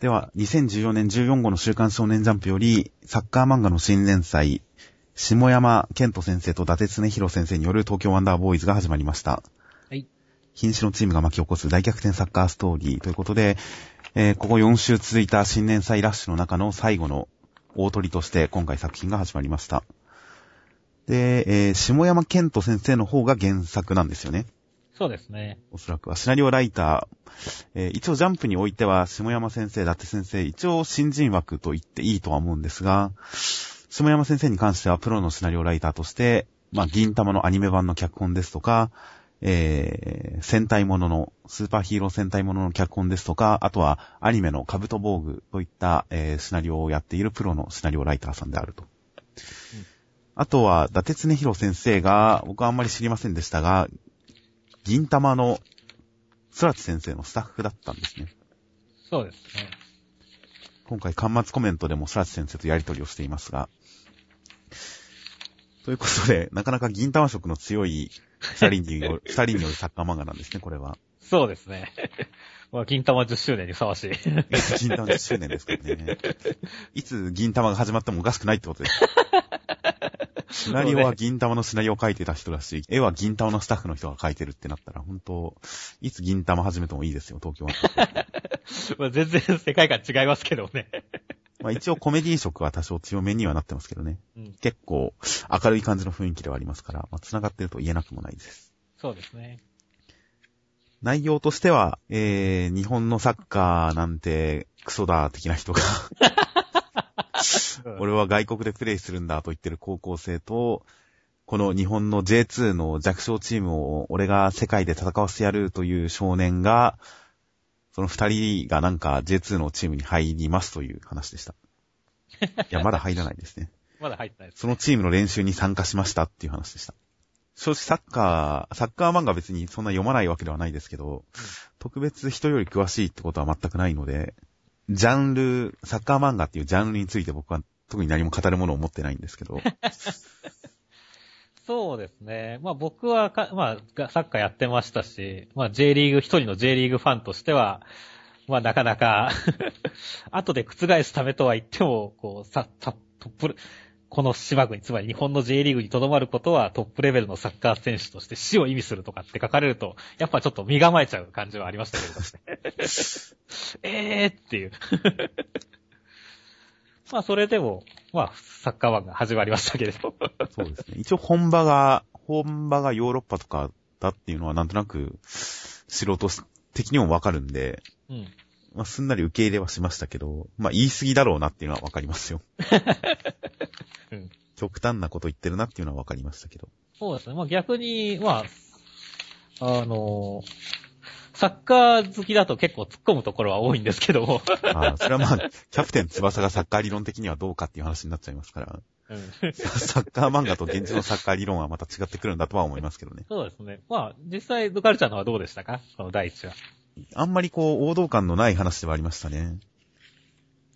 では、2014年14号の週刊少年ジャンプより、サッカー漫画の新連載、下山健人先生と伊達恒弘先生による東京ワンダーボーイズが始まりました。はい。瀕死のチームが巻き起こす大逆転サッカーストーリーということで、えーここ4週続いた新年祭ラッシュの中の最後の大鳥として今回作品が始まりました。で、えー下山健人先生の方が原作なんですよね。そうですね。おそらくは。シナリオライター、えー一応ジャンプにおいては、下山先生、伊達先生、一応新人枠と言っていいとは思うんですが、下山先生に関してはプロのシナリオライターとして、まあ、銀玉のアニメ版の脚本ですとか、えー、戦隊ものの、スーパーヒーロー戦隊ものの脚本ですとか、あとはアニメのカブト防具といった、えーシナリオをやっているプロのシナリオライターさんであると。あとは、伊達恒弘先生が、僕はあんまり知りませんでしたが、銀玉のスラチ先生のスタッフだったんですね。そうですね。今回、端末コメントでもスラチ先生とやりとりをしていますが。ということで、なかなか銀玉色の強い二人による、二人によるサッカー漫画なんですね、これは。そうですね。まあ、銀玉10周年にふさわしい。銀玉10周年ですからね。いつ銀玉が始まってもおかしくないってことです。シナリオは銀玉のシナリオを書いてた人だし、絵は銀玉のスタッフの人が書いてるってなったら、本当いつ銀玉始めてもいいですよ、東京は。まあ、全然世界観違いますけどね。まあ一応コメディ色は多少強めにはなってますけどね。うん。結構明るい感じの雰囲気ではありますから、まあ繋がってると言えなくもないです。そうですね。内容としては、えー、日本のサッカーなんてクソだ的な人が、俺は外国でプレイするんだと言ってる高校生と、この日本の J2 の弱小チームを俺が世界で戦わせてやるという少年が、その二人がなんか J2 のチームに入りますという話でした。いや、まだ入らないですね。まだ入ってないです。そのチームの練習に参加しましたっていう話でした。正直サッカー、サッカー漫画別にそんな読まないわけではないですけど、特別人より詳しいってことは全くないので、ジャンル、サッカー漫画っていうジャンルについて僕は特に何も語るものを持ってないんですけど、そうですね。まあ僕は、まあサッカーやってましたし、まあ J リーグ、一人の J リーグファンとしては、まあなかなか、後で覆すためとは言っても、こう、さ、さ、トップル、この島国、つまり日本の J リーグにとどまることはトップレベルのサッカー選手として死を意味するとかって書かれると、やっぱちょっと身構えちゃう感じはありましたけれどね。えーっていう。まあそれでも、まあサッカー漫画始まりましたけれど。そうですね。一応本場が、本場がヨーロッパとかだっていうのはなんとなく素人的にもわかるんで、うん。まあ、すんなり受け入れはしましたけど、まあ、言い過ぎだろうなっていうのはわかりますよ。うん極端なこと言ってるなっていうのはわかりましたけど。そうですね。まあ逆に、まあ、あのサッカー好きだと結構突っ込むところは多いんですけども。ああ、それはまあ、キャプテン翼がサッカー理論的にはどうかっていう話になっちゃいますから、うん サッカー漫画と現実のサッカー理論はまた違ってくるんだとは思いますけどね。そうですね。まあ、実際、ドカルちゃんのはどうでしたか？この第一話。あんまりこう、王道感のない話ではありましたね。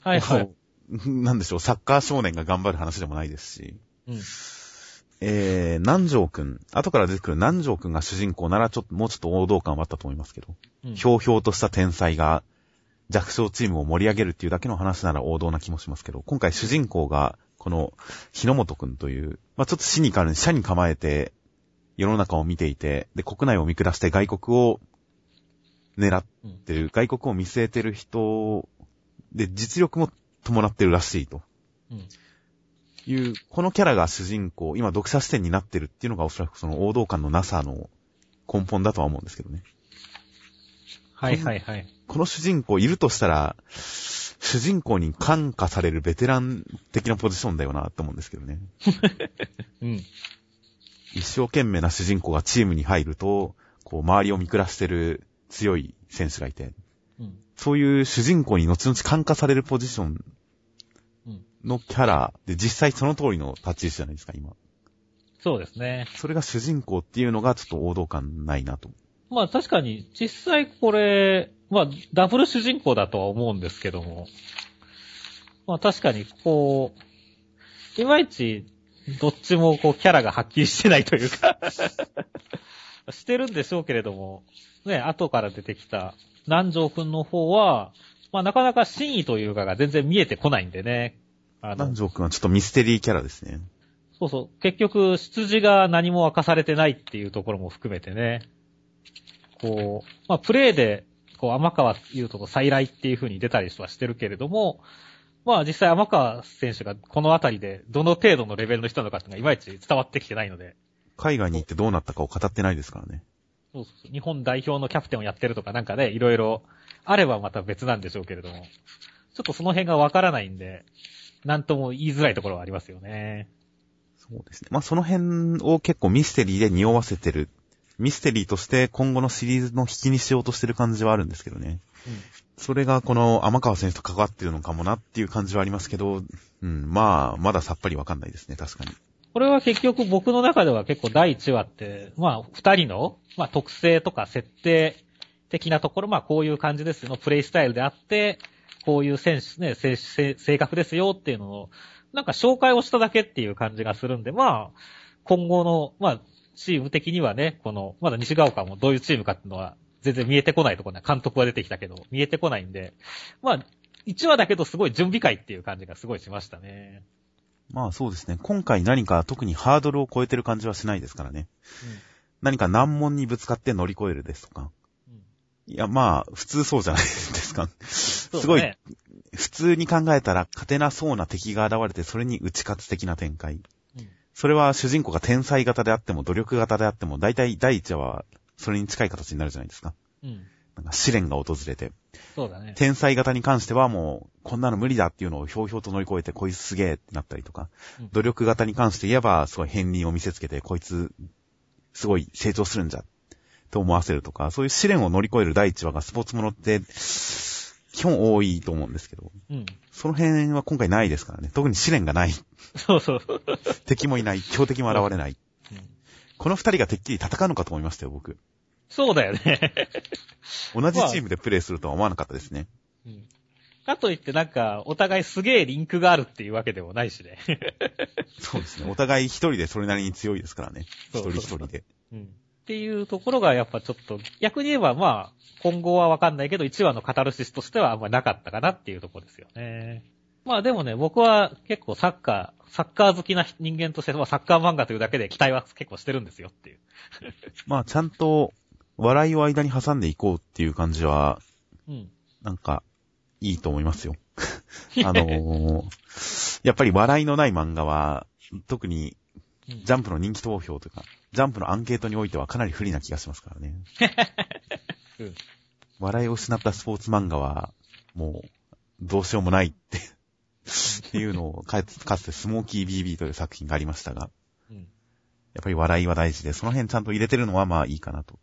はいはい。なんでしょう、サッカー少年が頑張る話でもないですし。うん。えー、南條くん。後から出てくる南條くんが主人公ならちょっと、もうちょっと王道感はあったと思いますけど。うんひょうひょうとした天才が弱小チームを盛り上げるっていうだけの話なら王道な気もしますけど、今回主人公がこの日野本くんという、まあちょっとシニカルに社に構えて世の中を見ていて、で、国内を見下して外国を狙ってる、外国を見据えてる人で実力も伴ってるらしいとうん。いう、このキャラが主人公、今読者視点になってるっていうのがおそらくその王道感のなさの根本だとは思うんですけどね。はいはいはい。この主人公いるとしたら、主人公に感化されるベテラン的なポジションだよなと思うんですけどね。うん。一生懸命な主人公がチームに入ると、こう周りを見下してる強い選手がいて、うん。そういう主人公に後々感化されるポジションうん。のキャラで実際その通りの立ち位置じゃないですか、今。そうですね。それが主人公っていうのがちょっと王道感ないなと。まあ確かに、実際これ、まあダブル主人公だとは思うんですけども、まあ確かにこう、いまいち、どっちもこうキャラがはっきりしてないというか、してるんでしょうけれども、ね、後から出てきた南條くんの方は、まあなかなか真意というかが全然見えてこないんでね。南、條くんはちょっとミステリーキャラですね。そうそう。結局、出自が何も明かされてないっていうところも含めてね。こう、まあ、プレイで、こう、天川優斗と再来っていう風に出たりはしてるけれども、まあ実際天川選手がこのあたりでどの程度のレベルの人なのかっていうのがいまいち伝わってきてないので、海外に行ってどうなったかを語ってないですからね。そうそうそう日本代表のキャプテンをやってるとかなんかね、いろいろあればまた別なんでしょうけれども、ちょっとその辺がわからないんで、なんとも言いづらいところはありますよね。そうですね。まあ、その辺を結構ミステリーで匂わせてる。ミステリーとして今後のシリーズの引きにしようとしてる感じはあるんですけどね。それがこの天川選手と関わってるのかもなっていう感じはありますけど、うん、まあ、まださっぱりわかんないですね、確かに。これは結局僕の中では結構第1話って、まあ二人の、まあ特性とか設定的なところ、まあこういう感じですよ、プレイスタイルであって、こういう選手ね、性性格ですよっていうのを、なんか紹介をしただけっていう感じがするんで、まあ、今後の、まあ、チーム的にはね、この、まだ西ヶ丘もどういうチームかっていうのは全然見えてこないところね、監督は出てきたけど、見えてこないんで、まあ、1話だけどすごい準備会っていう感じがすごいしましたね。まあそうですね。今回何か特にハードルを超えてる感じはしないですからね。何か難問にぶつかって乗り越えるですとか。うんいや、まあ、普通そうじゃないですか。すごいね普通に考えたら勝てなそうな敵が現れて、それに打ち勝つ的な展開。うんそれは主人公が天才型であっても努力型であっても、大体第一話はそれに近い形になるじゃないですか。うん。試練が訪れて。そうだね。天才型に関してはもう、こんなの無理だっていうのをひょうひょうと乗り越えて、こいつすげえってなったりとかうん、努力型に関して言えば、すごい片鱗を見せつけて、こいつ、すごい成長するんじゃ、と思わせるとか、そういう試練を乗り越える第一話がスポーツものって、基本多いと思うんですけど、うん。その辺は今回ないですからね。特に試練がない。そうそう。敵もいない。強敵も現れない。うんこの二人がてっきり戦うのかと思いましたよ、僕。そうだよね。同じチームでプレイするとは思わなかったですね。うんかといってなんか、お互いすげえリンクがあるっていうわけでもないしね。そうですね。お互い一人でそれなりに強いですからね。一そう人一人で。うんっていうところがやっぱちょっと、逆に言えばまあ、今後はわかんないけど、1話のカタルシスとしてはあんまりなかったかなっていうところですよね。まあでもね、僕は結構サッカー、サッカー好きな人間として、まあサッカー漫画というだけで期待は結構してるんですよっていう。まあ、ちゃんと、笑いを間に挟んでいこうっていう感じは、うん。なんか、いいと思いますよ。あのーやっぱり笑いのない漫画は、特に、うんジャンプの人気投票とか、ジャンプのアンケートにおいてはかなり不利な気がしますからね。うん笑いを失ったスポーツ漫画は、もう、どうしようもないって、っていうのをかつ、かつてスモーキー BB という作品がありましたが、うん。やっぱり笑いは大事で、その辺ちゃんと入れてるのはまあいいかなと。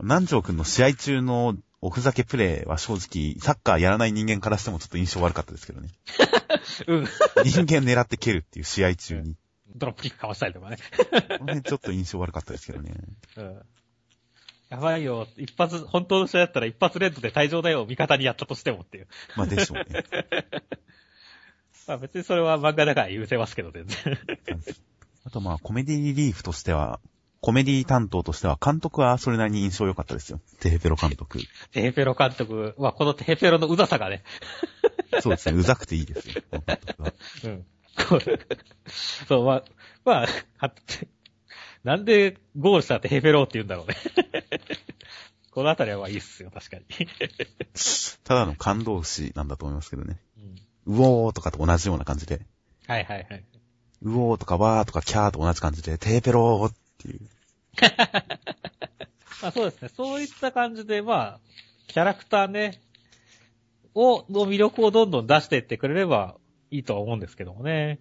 南條くんの試合中のおふざけプレーは正直、サッカーやらない人間からしてもちょっと印象悪かったですけどね。うん。人間狙って蹴るっていう試合中に。ドロップキックかわしたりとかね。この辺ちょっと印象悪かったですけどね。うん。やばいよ。一発、本当の試合だったら一発レッドで退場だよ。味方にやったとしてもっていう。まあでしょうね。まあ別にそれは漫画だから許せますけど、全然。あとまあコメディリリーフとしては、コメディ担当としては監督はそれなりに印象良かったですよ。テヘペロ監督。テヘペロ監督、まあこのテヘペロのうざさがね、そうですね。うざくていいですよ。この監督はうん。そう、まあ、まあ、はなんでゴールしたテヘペロって言うんだろうね。このあたりはまあいいっすよ、確かに。ただの感動詞なんだと思いますけどね。うん、うおーとかと同じような感じで。はいはいはい。うおーとかわーとかキャーと同じ感じで、テーペローっていう。まあそうですね。そういった感じで、まあ、キャラクターね、を、の魅力をどんどん出していってくれればいいとは思うんですけどもね。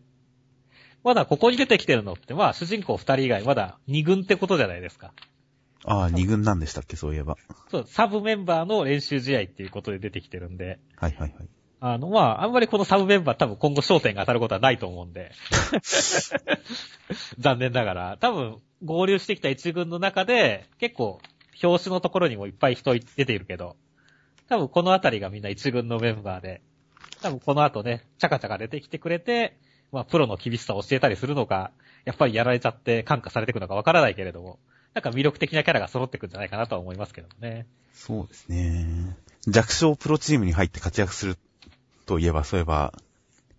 まだここに出てきてるのって、まあ主人公二人以外、まだ二軍ってことじゃないですか。ああ、二軍なんでしたっけ、そういえば。そう、サブメンバーの練習試合っていうことで出てきてるんで、はいはいはい。あの、まあ、あんまりこのサブメンバー多分今後焦点が当たることはないと思うんで。残念ながら。多分合流してきた一軍の中で、結構、表紙のところにもいっぱい人出ているけど、多分このあたりがみんな一軍のメンバーで、多分この後ね、チャカチャカ出てきてくれて、まあ、プロの厳しさを教えたりするのか、やっぱりやられちゃって感化されていくのかわからないけれども、なんか魅力的なキャラが揃ってくんじゃないかなとは思いますけどね。そうですね。弱小プロチームに入って活躍するといえば、そういえば、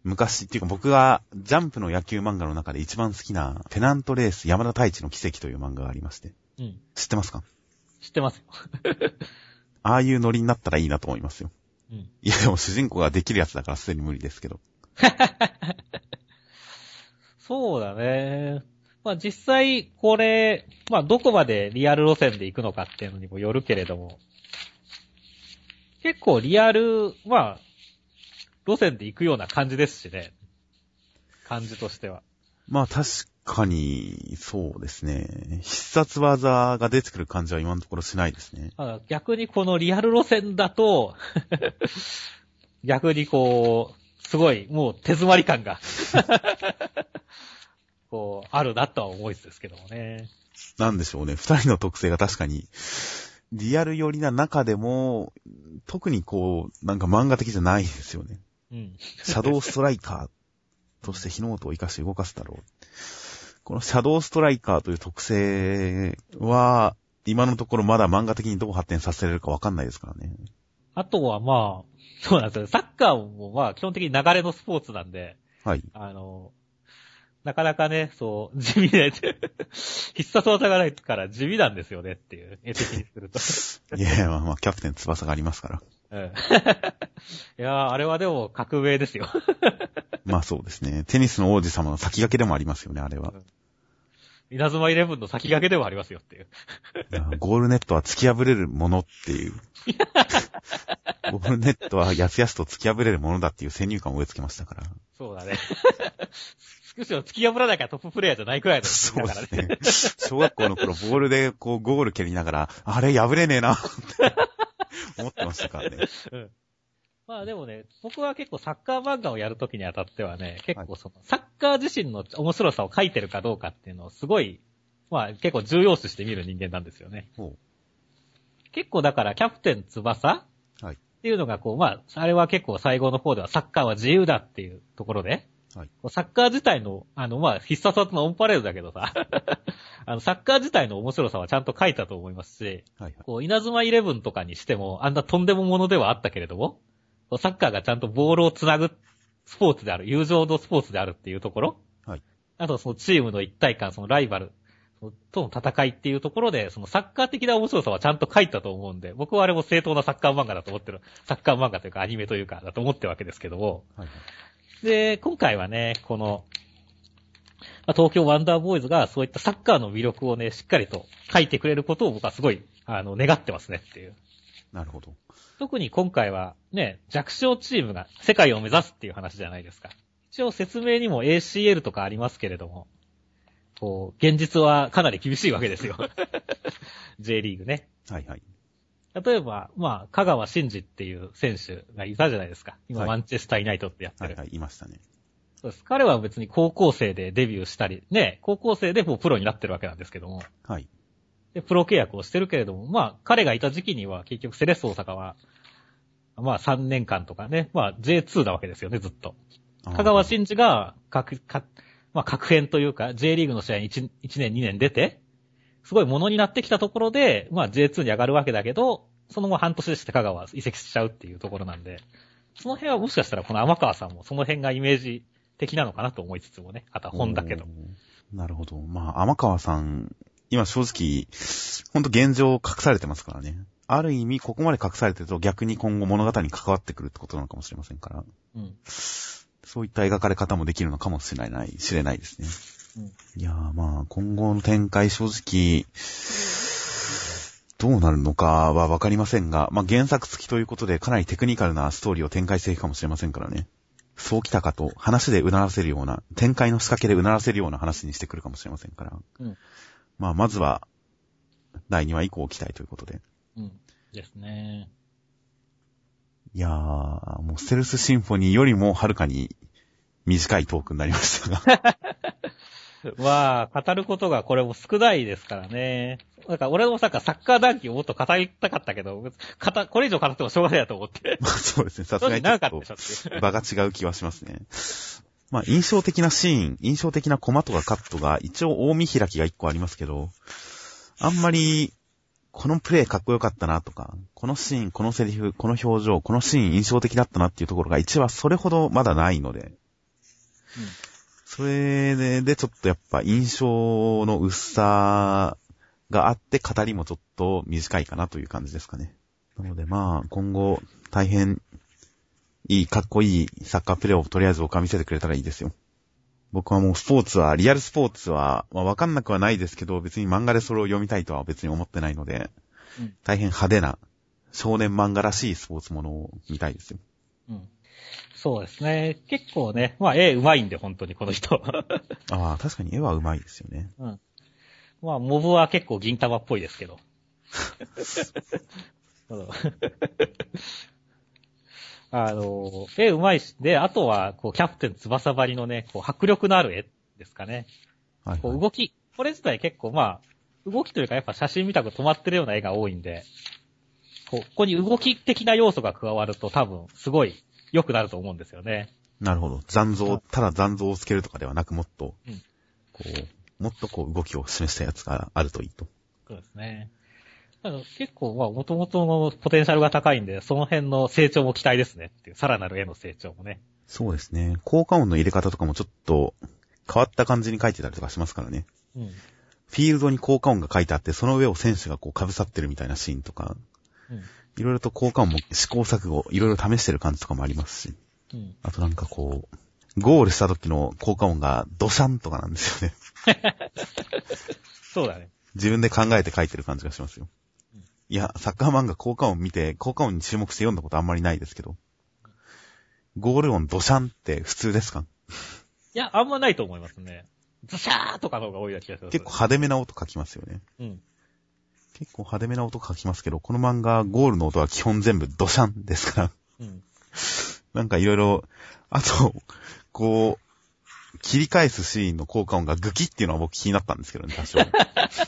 昔っていうか僕がジャンプの野球漫画の中で一番好きなペナントレース山田太一の奇跡という漫画がありまして。うん。知ってますか？知ってますよ。ああいうノリになったらいいなと思いますよ。うん。いやでも主人公ができるやつだからすでに無理ですけど。そうだね。まあ実際、これ、まあどこまでリアル路線で行くのかっていうのにもよるけれども、結構リアル、まあ、路線で行くような感じですしね。感じとしては。まあ確かに、そうですね。必殺技が出てくる感じは今のところしないですね。逆にこのリアル路線だと、逆にこう、すごい、もう手詰まり感が、こう、あるなとは思いつつですけどもね。なんでしょうね。二人の特性が確かに、リアル寄りな中でも、特にこう、なんか漫画的じゃないですよね。うん。シャドウストライカーとして火の音を活かして動かすだろう。このシャドウストライカーという特性は、今のところまだ漫画的にどう発展させられるかわかんないですからね。あとはまあ、そうなんですよ。サッカーもまあ基本的に流れのスポーツなんで、はい。あの、なかなかね、そう、地味で、必殺技がないから地味なんですよねっていう、絵的にすると。いやいや、まあまあ、キャプテン翼がありますから。うん。いやー、あれはでも革命ですよ。まあそうですね。テニスの王子様の先駆けでもありますよね、あれは。稲妻イレブンの先駆けでもありますよっていう。ゴールネットは突き破れるものっていう。ゴールネットはやすやすと突き破れるものだっていう先入観を植え付けましたから。そうだね。少しは突き破らなきゃトッププレイヤーじゃないくらいのそうだからね。ですね。小学校の頃、ボールでこうゴール蹴りながら、あれ破れねえなって思ってましたからね。うん。まあでもね、僕は結構サッカー漫画をやるときにあたってはね、結構その、サッカー自身の面白さを書いてるかどうかっていうのをすごい、まあ結構重要視して見る人間なんですよね。ほ結構だからキャプテン翼はいっていうのがこう、まあ、あれは結構最後の方ではサッカーは自由だっていうところで、はいサッカー自体の、あの、まあ、必殺技のオンパレードだけどさ、あの、サッカー自体の面白さはちゃんと書いたと思いますし、う。はいはい。こう、稲妻イレブンとかにしても、あんなとんでもものではあったけれども、サッカーがちゃんとボールをつなぐスポーツである、友情のスポーツであるっていうところ、はい。あとそのチームの一体感、そのライバルとの戦いっていうところで、そのサッカー的な面白さはちゃんと書いたと思うんで、僕はあれも正当なサッカー漫画だと思ってる、サッカー漫画というかアニメというかだと思ってるわけですけども、はいはい。で、今回はね、この、まあ東京ワンダーボーイズがそういったサッカーの魅力をね、しっかりと書いてくれることを僕はすごい、あの、願ってますねっていう。なるほど。特に今回はね、弱小チームが世界を目指すっていう話じゃないですか。一応説明にも ACL とかありますけれども、こう、現実はかなり厳しいわけですよ。J リーグね。はいはい。例えば、まあ、香川真司っていう選手がいたじゃないですか。今、はいマンチェスターユナイトってやってる。はいはい、いましたね。そうです。彼は別に高校生でデビューしたり、ね、高校生でもうプロになってるわけなんですけども、はい。で、プロ契約をしてるけれども、まあ、彼がいた時期には結局セレッソ大阪は、まあ3年間とかね、まあ J2 なわけですよね、ずっと。香川真司が、各、か、まあ各編というか、J リーグの試合に 1, 1年2年出て、すごいものになってきたところで、まあ J2 に上がるわけだけど、その後半年して香川は移籍しちゃうっていうところなんで、その辺はもしかしたらこの天川さんもその辺がイメージ的なのかなと思いつつもね、あとは本だけど。なるほど。まあ、天川さん、今正直、ほんと現状隠されてますからね。ある意味、ここまで隠されてると逆に今後物語に関わってくるってことなのかもしれませんから、うん。そういった描かれ方もできるのかもしれない、知れないですね。うんいやーまあ、今後の展開正直、どうなるのかはわかりませんが、まあ原作付きということでかなりテクニカルなストーリーを展開していくかもしれませんからね。そうきたかと、話でうならせるような、展開の仕掛けでうならせるような話にしてくるかもしれませんから。うんまあ、まずは、第2話以降期待ということで。うん。ですね。いやー、もうステルスシンフォニーよりもはるかに短いトークになりましたが。まあ、語ることがこれも少ないですからね。だから俺もさ、サッカー談義をもっと語りたかったけど、語これ以上語ってもしょうがないなと思って。まあそうですね、さすがにちょっ長かっと。場が違う気はしますね。まあ印象的なシーン、印象的なコマとかカットが一応大見開きが一個ありますけど、あんまり、このプレイかっこよかったなとか、このシーン、このセリフ、この表情、このシーン印象的だったなっていうところが1話それほどまだないので、それで、で、ちょっとやっぱ印象の薄さがあって語りもちょっと短いかなという感じですかね。なのでまあ、今後大変いい、かっこいいサッカープレイをとりあえず僕は見せてくれたらいいですよ。僕はもうスポーツは、リアルスポーツは、まあわかんなくはないですけど、別に漫画でそれを読みたいとは別に思ってないので、うん大変派手な、少年漫画らしいスポーツものを見たいですよ。うん。そうですね。結構ね、まあ絵上手いんで、本当にこの人。ああ、確かに絵は上手いですよね。うん。まあ、モブは結構銀玉っぽいですけど。うんあの、絵上手いし、で、あとは、こう、キャプテン翼張りのね、こう、迫力のある絵ですかね。はい、こう、はい。動き、これ自体結構、まあ、動きというか、やっぱ写真見たく止まってるような絵が多いんで、こう、ここに動き的な要素が加わると多分、すごい良くなると思うんですよね。なるほど。残像、ただ残像をつけるとかではなくもっと、うんこう、もっとこう動きを示したやつがあるといいと。そうですね。結構、まあ、元々のポテンシャルが高いんで、その辺の成長も期待ですねっていう、さらなる絵の成長もね。そうですね。効果音の入れ方とかもちょっと変わった感じに書いてたりとかしますからね。うん。フィールドに効果音が書いてあって、その上を選手がこう被さってるみたいなシーンとか、うん。いろいろと効果音も試行錯誤、いろいろ試してる感じとかもありますし、うん。あとなんかこう、ゴールした時の効果音がドシャンとかなんですよね。そうだね。自分で考えて書いてる感じがしますようん。いや、サッカー漫画効果音見て、効果音に注目して読んだことあんまりないですけど、ゴール音ドシャンって普通ですか？いや、あんまないと思いますね。ズシャーとかの方が多いな気がします。結構派手めな音書きますよね。うん。結構派手めな音書きますけど、この漫画、ゴールの音は基本全部ドシャンですから。うん。なんかいろいろ、あと、こう、切り返すシーンの効果音がグキっていうのは僕気になったんですけどね、多少。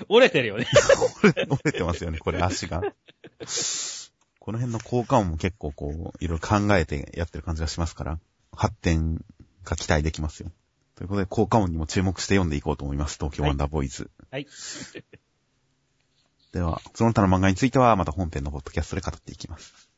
折れてるよね。折れてますよね、これ足が。この辺の効果音も結構こう、いろいろ考えてやってる感じがしますから、発展が期待できますよ。ということで、効果音にも注目して読んでいこうと思います。東京ワンダーボーイズ。はい。では、その他の漫画についてはまた本編のポッドキャストで語っていきます。